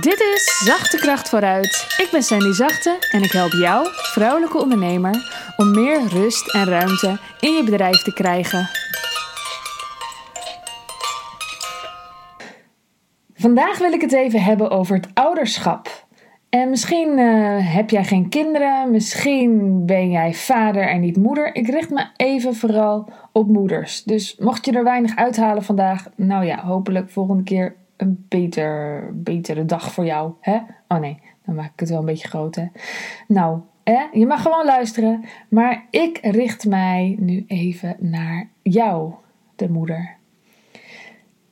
Dit is Zachte Kracht vooruit. Ik ben Sandy Zachte en ik help jou, vrouwelijke ondernemer, om meer rust en ruimte in je bedrijf te krijgen. Vandaag wil ik het even hebben over het ouderschap. En misschien uh, heb jij geen kinderen, misschien ben jij vader en niet moeder. Ik richt me even vooral op moeders. Dus mocht je er weinig uithalen vandaag, nou ja, hopelijk volgende keer een beter, betere dag voor jou. Hè? Oh nee, dan maak ik het wel een beetje groot. Hè? Nou, hè? je mag gewoon luisteren. Maar ik richt mij nu even naar jou, de moeder.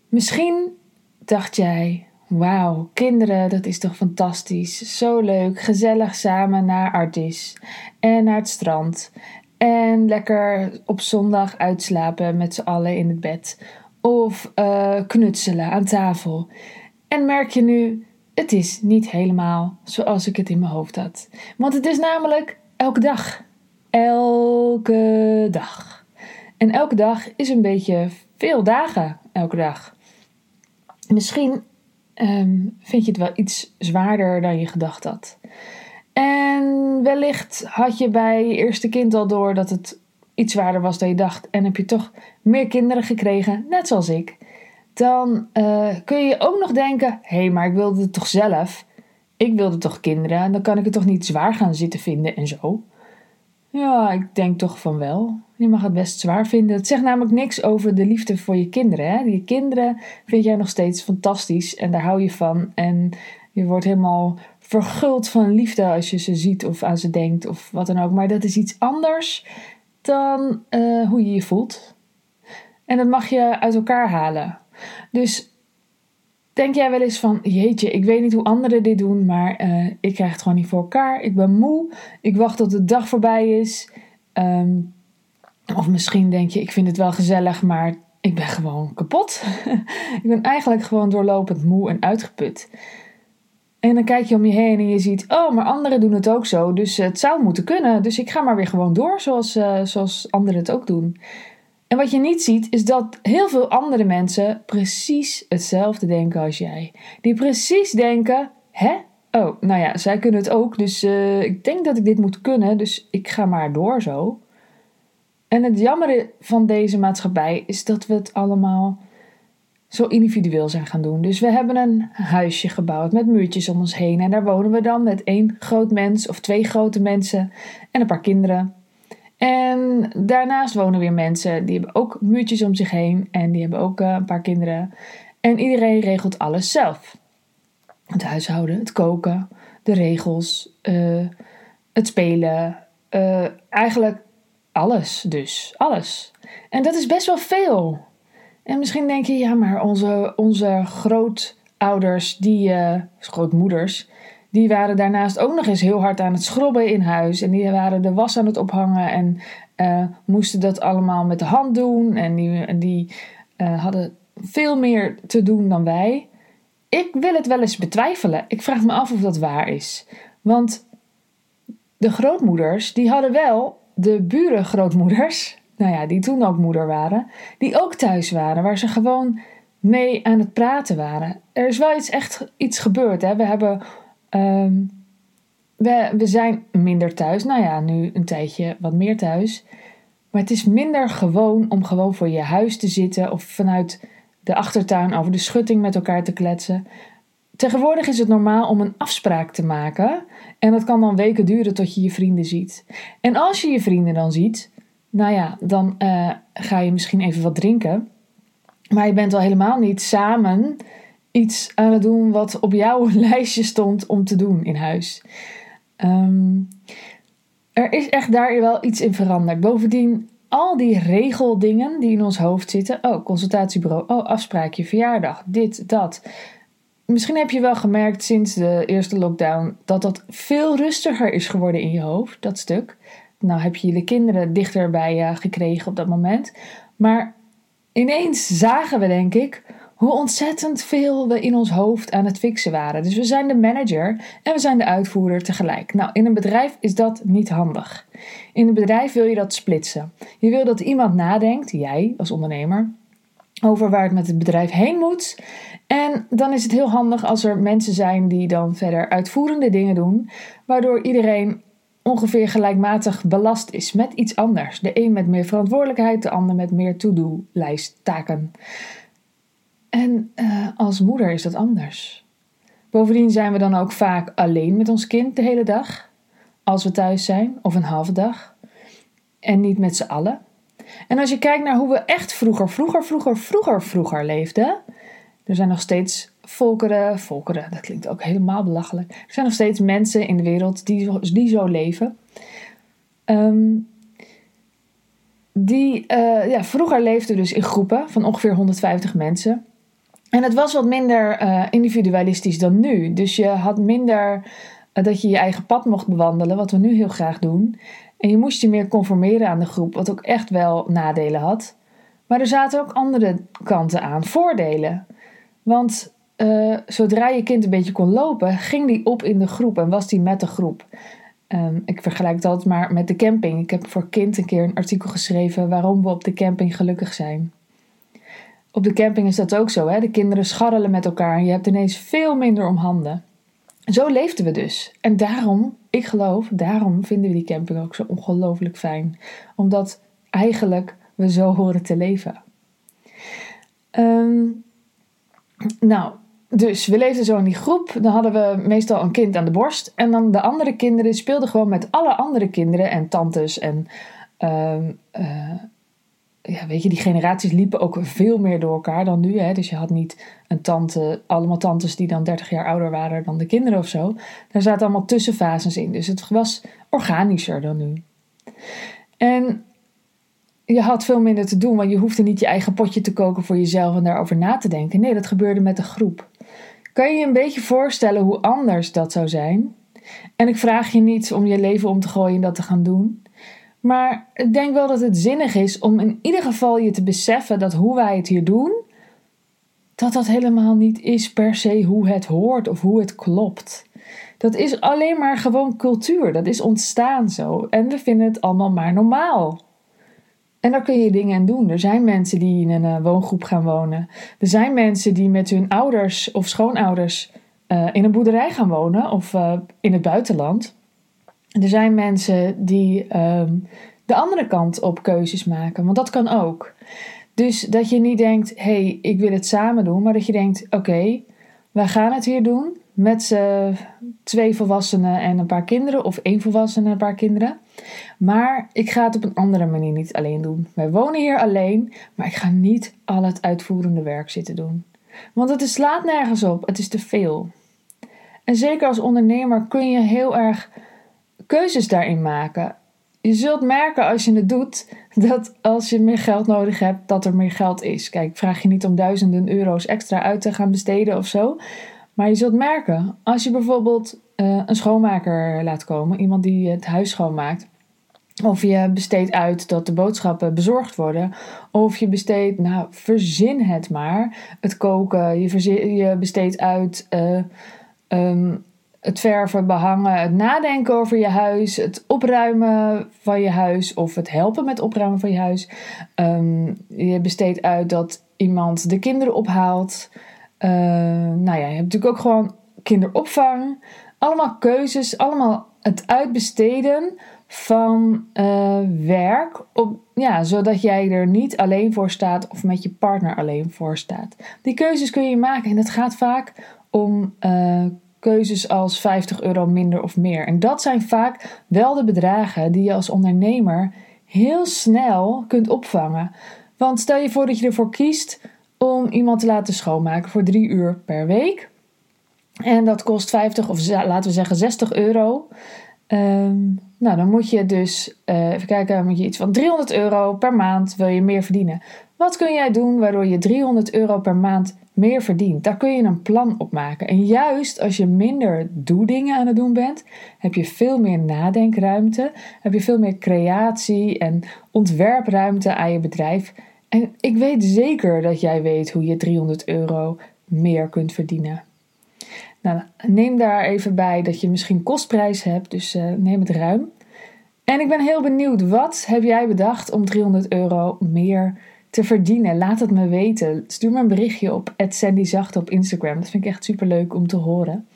Misschien dacht jij, wauw, kinderen, dat is toch fantastisch. Zo leuk, gezellig samen naar Artis en naar het strand. En lekker op zondag uitslapen met z'n allen in het bed of uh, knutselen aan tafel. En merk je nu, het is niet helemaal zoals ik het in mijn hoofd had. Want het is namelijk elke dag. Elke dag. En elke dag is een beetje veel dagen, elke dag. Misschien um, vind je het wel iets zwaarder dan je gedacht had. En wellicht had je bij je eerste kind al door dat het iets zwaarder was dan je dacht en heb je toch meer kinderen gekregen, net zoals ik, dan uh, kun je ook nog denken: hé, hey, maar ik wilde het toch zelf? Ik wilde toch kinderen en dan kan ik het toch niet zwaar gaan zitten vinden en zo? Ja, ik denk toch van wel. Je mag het best zwaar vinden. Het zegt namelijk niks over de liefde voor je kinderen. Hè? Je kinderen vind jij nog steeds fantastisch en daar hou je van. En je wordt helemaal verguld van liefde als je ze ziet of aan ze denkt of wat dan ook. Maar dat is iets anders dan uh, hoe je je voelt. En dat mag je uit elkaar halen. Dus denk jij wel eens van: jeetje, ik weet niet hoe anderen dit doen, maar uh, ik krijg het gewoon niet voor elkaar. Ik ben moe. Ik wacht tot de dag voorbij is. Um, of misschien denk je: ik vind het wel gezellig, maar ik ben gewoon kapot. ik ben eigenlijk gewoon doorlopend moe en uitgeput. En dan kijk je om je heen en je ziet, oh, maar anderen doen het ook zo. Dus het zou moeten kunnen. Dus ik ga maar weer gewoon door zoals, uh, zoals anderen het ook doen. En wat je niet ziet, is dat heel veel andere mensen precies hetzelfde denken als jij. Die precies denken, hè? Oh, nou ja, zij kunnen het ook. Dus uh, ik denk dat ik dit moet kunnen. Dus ik ga maar door zo. En het jammere van deze maatschappij is dat we het allemaal zo individueel zijn gaan doen. Dus we hebben een huisje gebouwd met muurtjes om ons heen. En daar wonen we dan met één groot mens of twee grote mensen en een paar kinderen. En daarnaast wonen weer mensen die hebben ook muurtjes om zich heen en die hebben ook eh, een paar kinderen. En iedereen regelt alles zelf. Het huishouden, het koken, de regels, uh, het spelen. Uh, eigenlijk alles dus. Alles. En dat is best wel veel. En misschien denk je, ja, maar onze, onze grootouders, die, uh, grootmoeders, die waren daarnaast ook nog eens heel hard aan het schrobben in huis. En die waren de was aan het ophangen en uh, moesten dat allemaal met de hand doen. En die, die uh, hadden veel meer te doen dan wij. Ik wil het wel eens betwijfelen. Ik vraag me af of dat waar is. Want de grootmoeders, die hadden wel de burengrootmoeders nou ja, die toen ook moeder waren, die ook thuis waren, waar ze gewoon mee aan het praten waren. Er is wel iets echt iets gebeurd. Hè? We hebben. Um, we, we zijn minder thuis. Nou ja, nu een tijdje wat meer thuis. Maar het is minder gewoon om gewoon voor je huis te zitten of vanuit de achtertuin over de schutting met elkaar te kletsen. Tegenwoordig is het normaal om een afspraak te maken. En dat kan dan weken duren tot je je vrienden ziet. En als je je vrienden dan ziet, nou ja, dan uh, ga je misschien even wat drinken. Maar je bent al helemaal niet samen iets aan het doen wat op jouw lijstje stond om te doen in huis. Um, er is echt daar wel iets in veranderd. Bovendien, al die regeldingen die in ons hoofd zitten. Oh, consultatiebureau. Oh, afspraakje, verjaardag. Dit, dat. Misschien heb je wel gemerkt sinds de eerste lockdown dat dat veel rustiger is geworden in je hoofd, dat stuk. Nou heb je de kinderen dichter bij je gekregen op dat moment. Maar ineens zagen we, denk ik, hoe ontzettend veel we in ons hoofd aan het fixen waren. Dus we zijn de manager en we zijn de uitvoerder tegelijk. Nou, in een bedrijf is dat niet handig. In een bedrijf wil je dat splitsen. Je wil dat iemand nadenkt, jij als ondernemer, over waar het met het bedrijf heen moet. En dan is het heel handig als er mensen zijn die dan verder uitvoerende dingen doen, waardoor iedereen ongeveer gelijkmatig belast is met iets anders. De een met meer verantwoordelijkheid, de ander met meer to-do-lijst taken. En uh, als moeder is dat anders. Bovendien zijn we dan ook vaak alleen met ons kind de hele dag, als we thuis zijn, of een halve dag. En niet met z'n allen. En als je kijkt naar hoe we echt vroeger, vroeger, vroeger, vroeger, vroeger leefden. Er zijn nog steeds volkeren, volkeren, dat klinkt ook helemaal belachelijk. Er zijn nog steeds mensen in de wereld die, zo leven. Ehm, die, uh, ja, vroeger leefden dus in groepen van ongeveer 150 mensen. En het was wat minder uh, individualistisch dan nu. Dus je had minder uh, dat je je eigen pad mocht bewandelen, wat we nu heel graag doen. En je moest je meer conformeren aan de groep, wat ook echt wel nadelen had. Maar er zaten ook andere kanten aan, voordelen. Want uh, zodra je kind een beetje kon lopen, ging die op in de groep en was die met de groep. Um, ik vergelijk altijd maar met de camping. Ik heb voor kind een keer een artikel geschreven waarom we op de camping gelukkig zijn. Op de camping is dat ook zo. Hè? De kinderen scharrelen met elkaar en je hebt ineens veel minder om handen. Zo leefden we dus. En daarom, ik geloof, daarom vinden we die camping ook zo ongelooflijk fijn. Omdat eigenlijk we zo horen te leven. Um, nou, dus we leefden zo in die groep. Dan hadden we meestal een kind aan de borst. En dan de andere kinderen speelden gewoon met alle andere kinderen en tantes. En uh, uh, ja, weet je, die generaties liepen ook veel meer door elkaar dan nu. Hè? Dus je had niet een tante, allemaal tantes die dan 30 jaar ouder waren dan de kinderen of zo. Daar zaten allemaal tussenfases in. Dus het was organischer dan nu. En je had veel minder te doen, want je hoefde niet je eigen potje te koken voor jezelf en daarover na te denken. Nee, dat gebeurde met de groep. Kan je je een beetje voorstellen hoe anders dat zou zijn? En ik vraag je niet om je leven om te gooien en dat te gaan doen. Maar ik denk wel dat het zinnig is om in ieder geval je te beseffen dat hoe wij het hier doen, dat dat helemaal niet is per se hoe het hoort of hoe het klopt. Dat is alleen maar gewoon cultuur. Dat is ontstaan zo. En we vinden het allemaal maar normaal. En daar kun je dingen aan doen. Er zijn mensen die in een uh, woongroep gaan wonen. Er zijn mensen die met hun ouders of schoonouders uh, in een boerderij gaan wonen of uh, in het buitenland. Er zijn mensen die um, de andere kant op keuzes maken, want dat kan ook. Dus dat je niet denkt, hé, hey, ik wil het samen doen, maar dat je denkt, oké, okay, wij gaan het hier doen met twee volwassenen en een paar kinderen, of één volwassene en een paar kinderen. Maar ik ga het op een andere manier niet alleen doen. Wij wonen hier alleen, maar ik ga niet al het uitvoerende werk zitten doen. Want het slaat nergens op, het is te veel. En zeker als ondernemer kun je heel erg keuzes daarin maken. Je zult merken als je het doet dat als je meer geld nodig hebt, dat er meer geld is. Kijk, ik vraag je niet om duizenden euro's extra uit te gaan besteden of zo. Maar je zult merken, als je bijvoorbeeld uh, een schoonmaker laat komen, iemand die het huis schoonmaakt, of je besteedt uit dat de boodschappen bezorgd worden. Of je besteedt, nou, verzin het maar. Het koken. Je, je besteedt uit uh, um, het verven, behangen, het nadenken over je huis. Het opruimen van je huis. Of het helpen met opruimen van je huis. Um, je besteedt uit dat iemand de kinderen ophaalt. Uh, nou ja, je hebt natuurlijk ook gewoon kinderopvang. Allemaal keuzes, allemaal het uitbesteden van uh, werk. Op, ja, zodat jij er niet alleen voor staat of met je partner alleen voor staat. Die keuzes kun je maken en het gaat vaak om uh, keuzes als 50 euro minder of meer. En dat zijn vaak wel de bedragen die je als ondernemer heel snel kunt opvangen. Want stel je voor dat je ervoor kiest om iemand te laten schoonmaken voor drie uur per week. En dat kost 50 of laten we zeggen 60 euro. Um, nou, dan moet je dus, uh, even kijken, moet je iets van 300 euro per maand wil je meer verdienen. Wat kun jij doen waardoor je 300 euro per maand meer verdient? Daar kun je een plan op maken. En juist als je minder doe-dingen aan het doen bent, heb je veel meer nadenkruimte, heb je veel meer creatie en ontwerpruimte aan je bedrijf. En ik weet zeker dat jij weet hoe je 300 euro meer kunt verdienen. Nou, neem daar even bij dat je misschien kostprijs hebt, dus uh, neem het ruim. En ik ben heel benieuwd, wat heb jij bedacht om 300 euro meer te verdienen? Laat het me weten. Stuur me een berichtje op @sandyzacht op Instagram. Dat vind ik echt super leuk om te horen.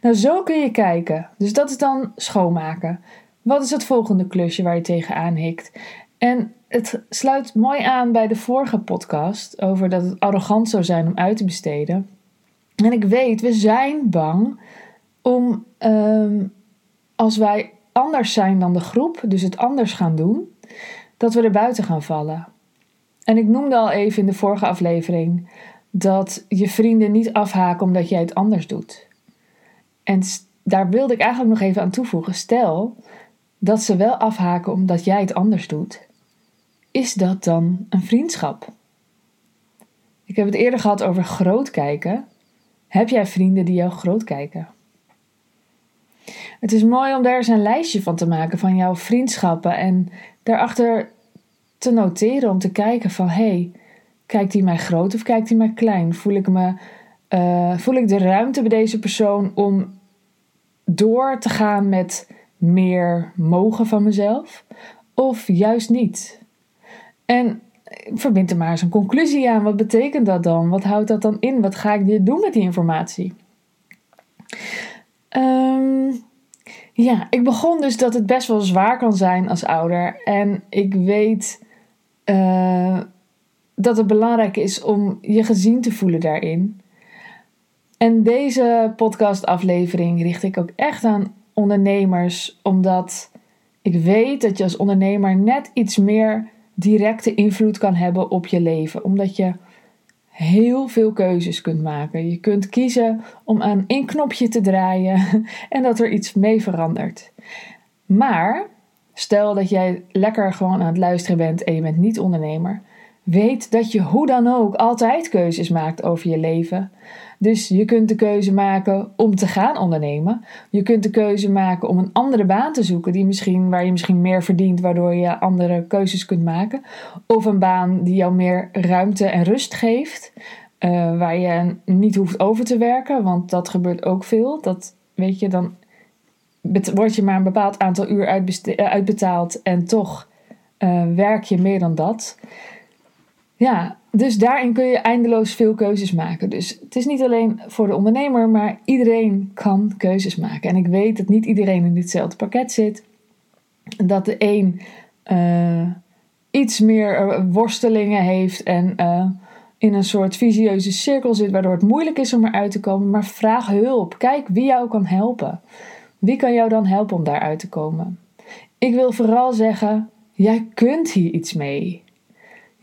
Nou, zo kun je kijken. Dus dat is dan schoonmaken. Wat is het volgende klusje waar je tegenaan hikt? En het sluit mooi aan bij de vorige podcast over dat het arrogant zou zijn om uit te besteden. En ik weet, we zijn bang om ehm, als wij anders zijn dan de groep, dus het anders gaan doen, dat we er buiten gaan vallen. En ik noemde al even in de vorige aflevering dat je vrienden niet afhaken omdat jij het anders doet. En daar wilde ik eigenlijk nog even aan toevoegen. Stel dat ze wel afhaken omdat jij het anders doet. Is dat dan een vriendschap? Ik heb het eerder gehad over groot kijken. Heb jij vrienden die jou groot kijken? Het is mooi om daar eens een lijstje van te maken van jouw vriendschappen en daarachter te noteren om te kijken van hé, hey, kijkt hij mij groot of kijkt hij mij klein? Voel ik, me, uh, voel ik de ruimte bij deze persoon om door te gaan met meer mogen van mezelf of juist niet? En verbind er maar eens een conclusie aan. Wat betekent dat dan? Wat houdt dat dan in? Wat ga ik doen met die informatie? Um, ja, ik begon dus dat het best wel zwaar kan zijn als ouder. En ik weet uh, dat het belangrijk is om je gezien te voelen daarin. En deze podcastaflevering richt ik ook echt aan ondernemers, omdat ik weet dat je als ondernemer net iets meer directe invloed kan hebben op je leven. Omdat je heel veel keuzes kunt maken. Je kunt kiezen om aan één knopje te draaien en dat er iets mee verandert. Maar stel dat jij lekker gewoon aan het luisteren bent en je bent niet ondernemer. Weet dat je hoe dan ook altijd keuzes maakt over je leven. Dus je kunt de keuze maken om te gaan ondernemen. Je kunt de keuze maken om een andere baan te zoeken die misschien, waar je misschien meer verdient, waardoor je andere keuzes kunt maken. Of een baan die jou meer ruimte en rust geeft, uh, waar je niet hoeft over te werken, want dat gebeurt ook veel. Dat weet je, dan word je maar een bepaald aantal uur uitbetaald en toch uh, werk je meer dan dat. Ja, dus daarin kun je eindeloos veel keuzes maken. Dus het is niet alleen voor de ondernemer, maar iedereen kan keuzes maken. En ik weet dat niet iedereen in ditzelfde pakket zit. Dat de een uh, iets meer eh, worstelingen heeft en uh, in een soort visieuze cirkel zit, waardoor het moeilijk is om eruit te komen. Maar vraag hulp. Kijk wie jou kan helpen. Wie kan jou dan helpen om daaruit te komen? Ik wil vooral zeggen: jij kunt hier iets mee.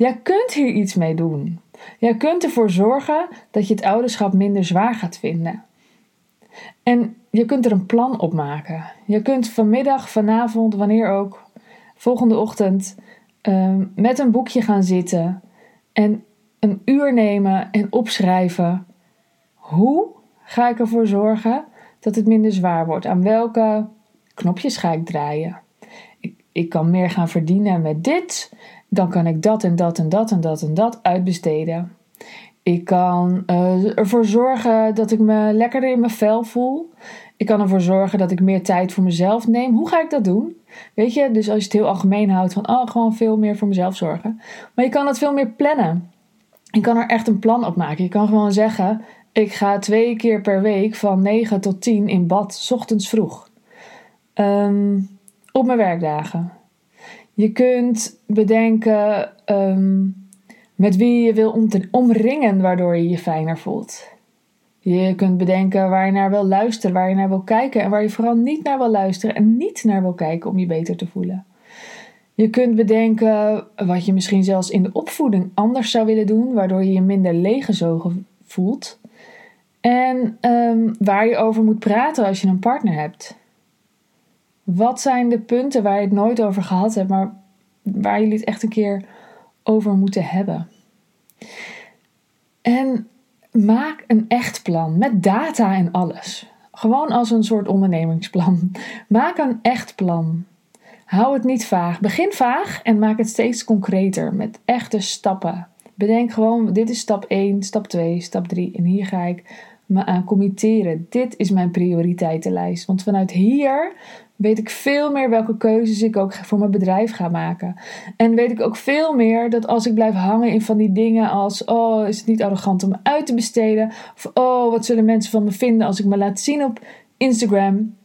Jij kunt hier iets mee doen. Jij kunt ervoor zorgen dat je het ouderschap minder zwaar gaat vinden. En je kunt er een plan op maken. Je kunt vanmiddag, vanavond, wanneer ook, volgende ochtend ehm, met een boekje gaan zitten en een uur nemen en opschrijven. Hoe ga ik ervoor zorgen dat het minder zwaar wordt? Aan welke knopjes ga ik draaien? Ik, ik kan meer gaan verdienen met dit dan kan ik dat en dat en dat en dat en dat uitbesteden. Ik kan uh, ervoor zorgen dat ik me lekkerder in mijn vel voel. Ik kan ervoor zorgen dat ik meer tijd voor mezelf neem. Hoe ga ik dat doen? Weet je, dus als je het heel algemeen houdt van oh, gewoon veel meer voor mezelf zorgen. Maar je kan het veel meer plannen. Je kan er echt een plan op maken. Je kan gewoon zeggen: ik ga twee keer per week van 9 tot 10 in bad, ochtends vroeg. Um, op mijn werkdagen. Je kunt bedenken ehm, met wie je wil omringen, waardoor je je fijner voelt. Je kunt bedenken waar je naar wil luisteren, waar je naar wil kijken en waar je vooral niet naar wil luisteren en niet naar wil kijken om je beter te voelen. Je kunt bedenken wat je misschien zelfs in de opvoeding anders zou willen doen, waardoor je je minder leeggezogen voelt. En um, waar je over moet praten als je een partner hebt. Wat zijn de punten waar je het nooit over gehad hebt, maar waar jullie het echt een keer over moeten hebben? En maak een echt plan met data en alles. Gewoon als een soort ondernemingsplan. Maak een echt plan. Hou het niet vaag. Begin vaag en maak het steeds concreter met echte stappen. Bedenk gewoon: dit is stap 1, stap 2, stap 3 en hier ga ik me aan committeren. Dit is mijn prioriteitenlijst. Want vanuit hier weet ik veel meer welke keuzes ik ook voor mijn bedrijf ga maken. En weet ik ook veel meer dat als ik blijf hangen in van die dingen als: oh, is het niet arrogant om uit te besteden? Of oh, wat zullen mensen van me vinden als ik me laat zien op Instagram?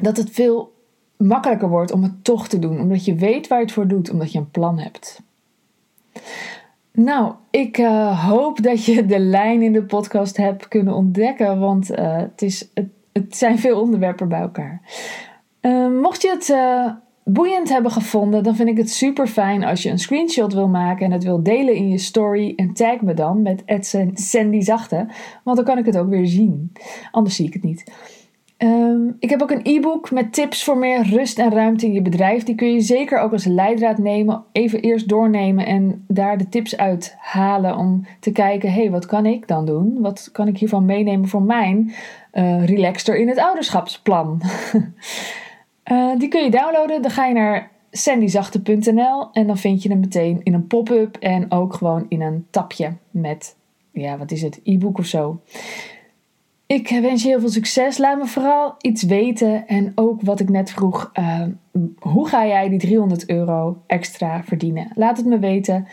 Dat het veel makkelijker wordt om het toch te doen, omdat je weet waar je het voor doet, omdat je een plan hebt. Nou, ik uh, hoop dat je de lijn in de podcast hebt kunnen ontdekken, want uh, het, is, het, zijn veel onderwerpen bij elkaar. Uh, mocht je het boeiend hebben gevonden, dan vind ik het super fijn als je een screenshot wil maken en het wil delen in je story en tag me dan met Sandy Zachte, want dan kan ik het ook weer zien. Anders zie ik het niet. Ehm, ik heb ook een e-book met tips voor meer rust en ruimte in je bedrijf. Die kun je zeker ook als leidraad nemen. Even eerst doornemen en daar de tips uit halen om te kijken: hé, hey, wat kan ik dan doen? Wat kan ik hiervan meenemen voor mijn uh, relaxter in het ouderschapsplan? uh, die kun je downloaden. Dan ga je naar sandyzachte.nl en dan vind je hem meteen in een pop-up en ook gewoon in een tapje met, ja, wat is het, e-book of zo. Ik wens je heel veel succes. Laat me vooral iets weten. En ook wat ik net vroeg. Uh, hoe ga jij die 300 euro extra verdienen? Laat het me weten.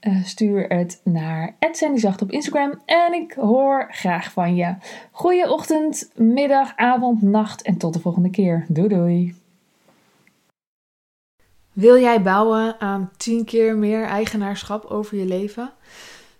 Uh, stuur het naar @sandyzacht op Instagram. En ik hoor graag van je. Goeie ochtend, middag, avond, nacht. En tot de volgende keer. Doei doei. Wil jij bouwen aan 10 keer meer eigenaarschap over je leven?